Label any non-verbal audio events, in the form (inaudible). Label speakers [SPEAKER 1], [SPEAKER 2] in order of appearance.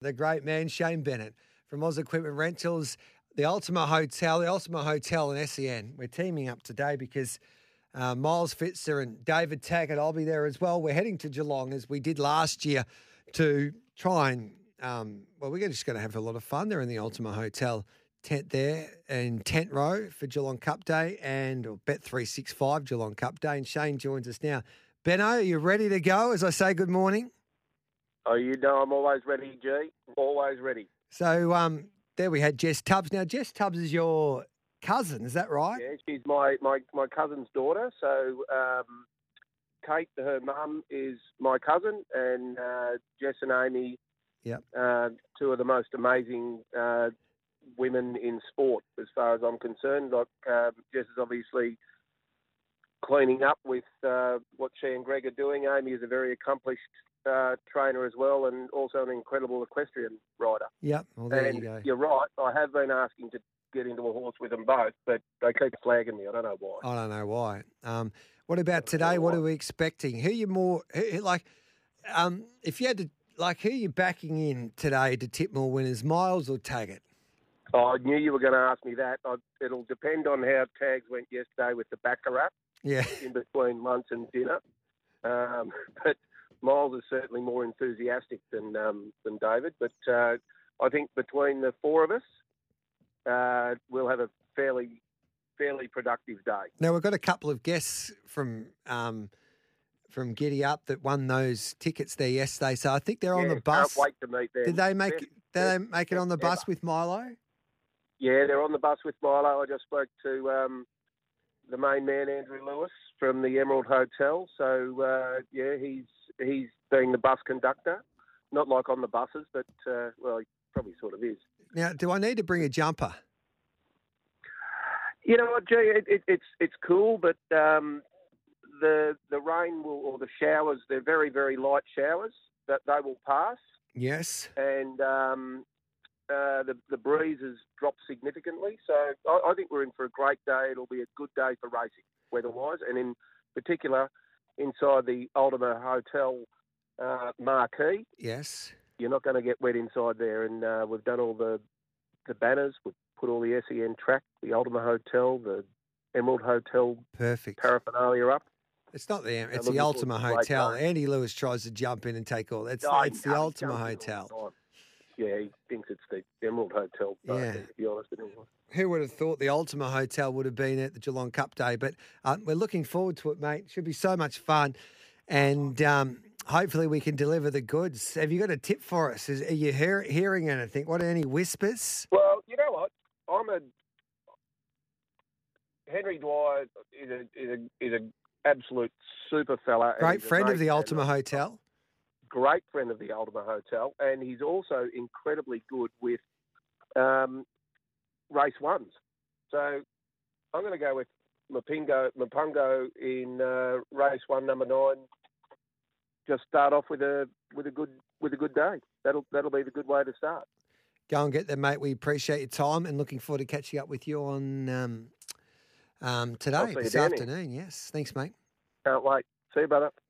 [SPEAKER 1] the great man Shane Bennett from Oz Equipment Rentals, the Ultima Hotel, the Ultima Hotel and SEN. We're teaming up today because uh, Miles Fitzer and David Taggart, I'll be there as well. We're heading to Geelong as we did last year to try and, um, well, we're just going to have a lot of fun there in the Ultima Hotel tent there in Tent Row for Geelong Cup Day and or Bet365 Geelong Cup Day. And Shane joins us now. Benno, are you ready to go as I say good morning?
[SPEAKER 2] Oh, you know I'm always ready, G. Always ready.
[SPEAKER 1] So um, there we had Jess Tubbs. Now, Jess Tubbs is your cousin, is that right?
[SPEAKER 2] Yeah, she's my, my, my cousin's daughter. So um, Kate, her mum, is my cousin, and uh, Jess and Amy,
[SPEAKER 1] Yep.
[SPEAKER 2] uh, two of the most amazing uh, women in sport, as far as I'm concerned. Like um, Jess is obviously cleaning up with uh, what she and Greg are doing. Amy is a very accomplished uh, trainer as well, and also an incredible equestrian rider.
[SPEAKER 1] Yep. Well, there
[SPEAKER 2] and
[SPEAKER 1] you go.
[SPEAKER 2] You're right. I have been asking to get into a horse with them both, but they keep flagging me. I don't know why.
[SPEAKER 1] I don't know why. Um, what about today? What are we expecting? Who you more who, like? Um, if you had to like, who you backing in today to tip more winners, Miles or Taggart?
[SPEAKER 2] Oh, I knew you were going to ask me that. I, it'll depend on how tags went yesterday with the baccarat
[SPEAKER 1] Yeah. (laughs)
[SPEAKER 2] in between lunch and dinner. Um, (laughs) but Miles is certainly more enthusiastic than um, than David. But uh, I think between the four of us, uh, we'll have a fairly fairly productive day.
[SPEAKER 1] Now we've got a couple of guests from um, from Giddy Up that won those tickets there yesterday. So I think they're on the bus.
[SPEAKER 2] Can't wait to meet them.
[SPEAKER 1] Did they make?
[SPEAKER 2] Best-
[SPEAKER 1] Did they make it on the bus
[SPEAKER 2] ever.
[SPEAKER 1] with Milo?
[SPEAKER 2] Yeah, they're on the bus with Milo. I just spoke to um, the main man, Andrew Lewis, from the Emerald Hotel. So uh, yeah, he's he's being the bus conductor, not like on the buses, but uh, well, he probably sort of is.
[SPEAKER 1] Now, do I need to bring a jumper?
[SPEAKER 2] You know what, Gee, it, it, it's it's cool, but um, the the rain will or the showers, they're very very light showers that they will pass,
[SPEAKER 1] Yes.
[SPEAKER 2] and um, uh, the the breeze has dropped significantly. So I, I think we're in for a great day. It'll be a good day for racing, weather-wise, and in particular inside the Ultima Hotel uh, marquee.
[SPEAKER 1] Yes.
[SPEAKER 2] You're not going to get wet inside there, and uh, we've done all the the banners. We've put all the SEN track, the Ultima Hotel, the Emerald Hotel
[SPEAKER 1] Perfect.
[SPEAKER 2] paraphernalia up.
[SPEAKER 1] It's not the it's the Ultima
[SPEAKER 2] to a great
[SPEAKER 1] Hotel. Andy Lewis tries to jump in and take all. It's
[SPEAKER 2] Oh,
[SPEAKER 1] it's the
[SPEAKER 2] no,
[SPEAKER 1] Ultima Hotel.
[SPEAKER 2] Yeah, he thinks it's the Emerald Hotel. but
[SPEAKER 1] Yeah.
[SPEAKER 2] To be honest, with him.
[SPEAKER 1] Who would have thought the Ultima Hotel would have been at the Geelong Cup Day? But uh, we're looking forward to it, mate. Should be so much fun, and um, hopefully we can deliver the goods. Have you got a tip for us? Is, are you hear, hearing anything? What are any whispers?
[SPEAKER 2] Well, you know what? I'm a Henry Dwyer is a is a is a absolute super fella.
[SPEAKER 1] Great friend of the Ultima Hotel.
[SPEAKER 2] Great friend of the Ultima Hotel, and he's also incredibly good with um, race ones. So I'm going to go with Mapingo Mapungo in uh, race one, number nine. Just start off with a with a good with a good day. That'll that'll be the good way to start.
[SPEAKER 1] Go and get them, mate. We appreciate your time and looking forward to catching up with you on um, um, today, this afternoon. Yes, thanks, mate.
[SPEAKER 2] Can't wait. See you, brother.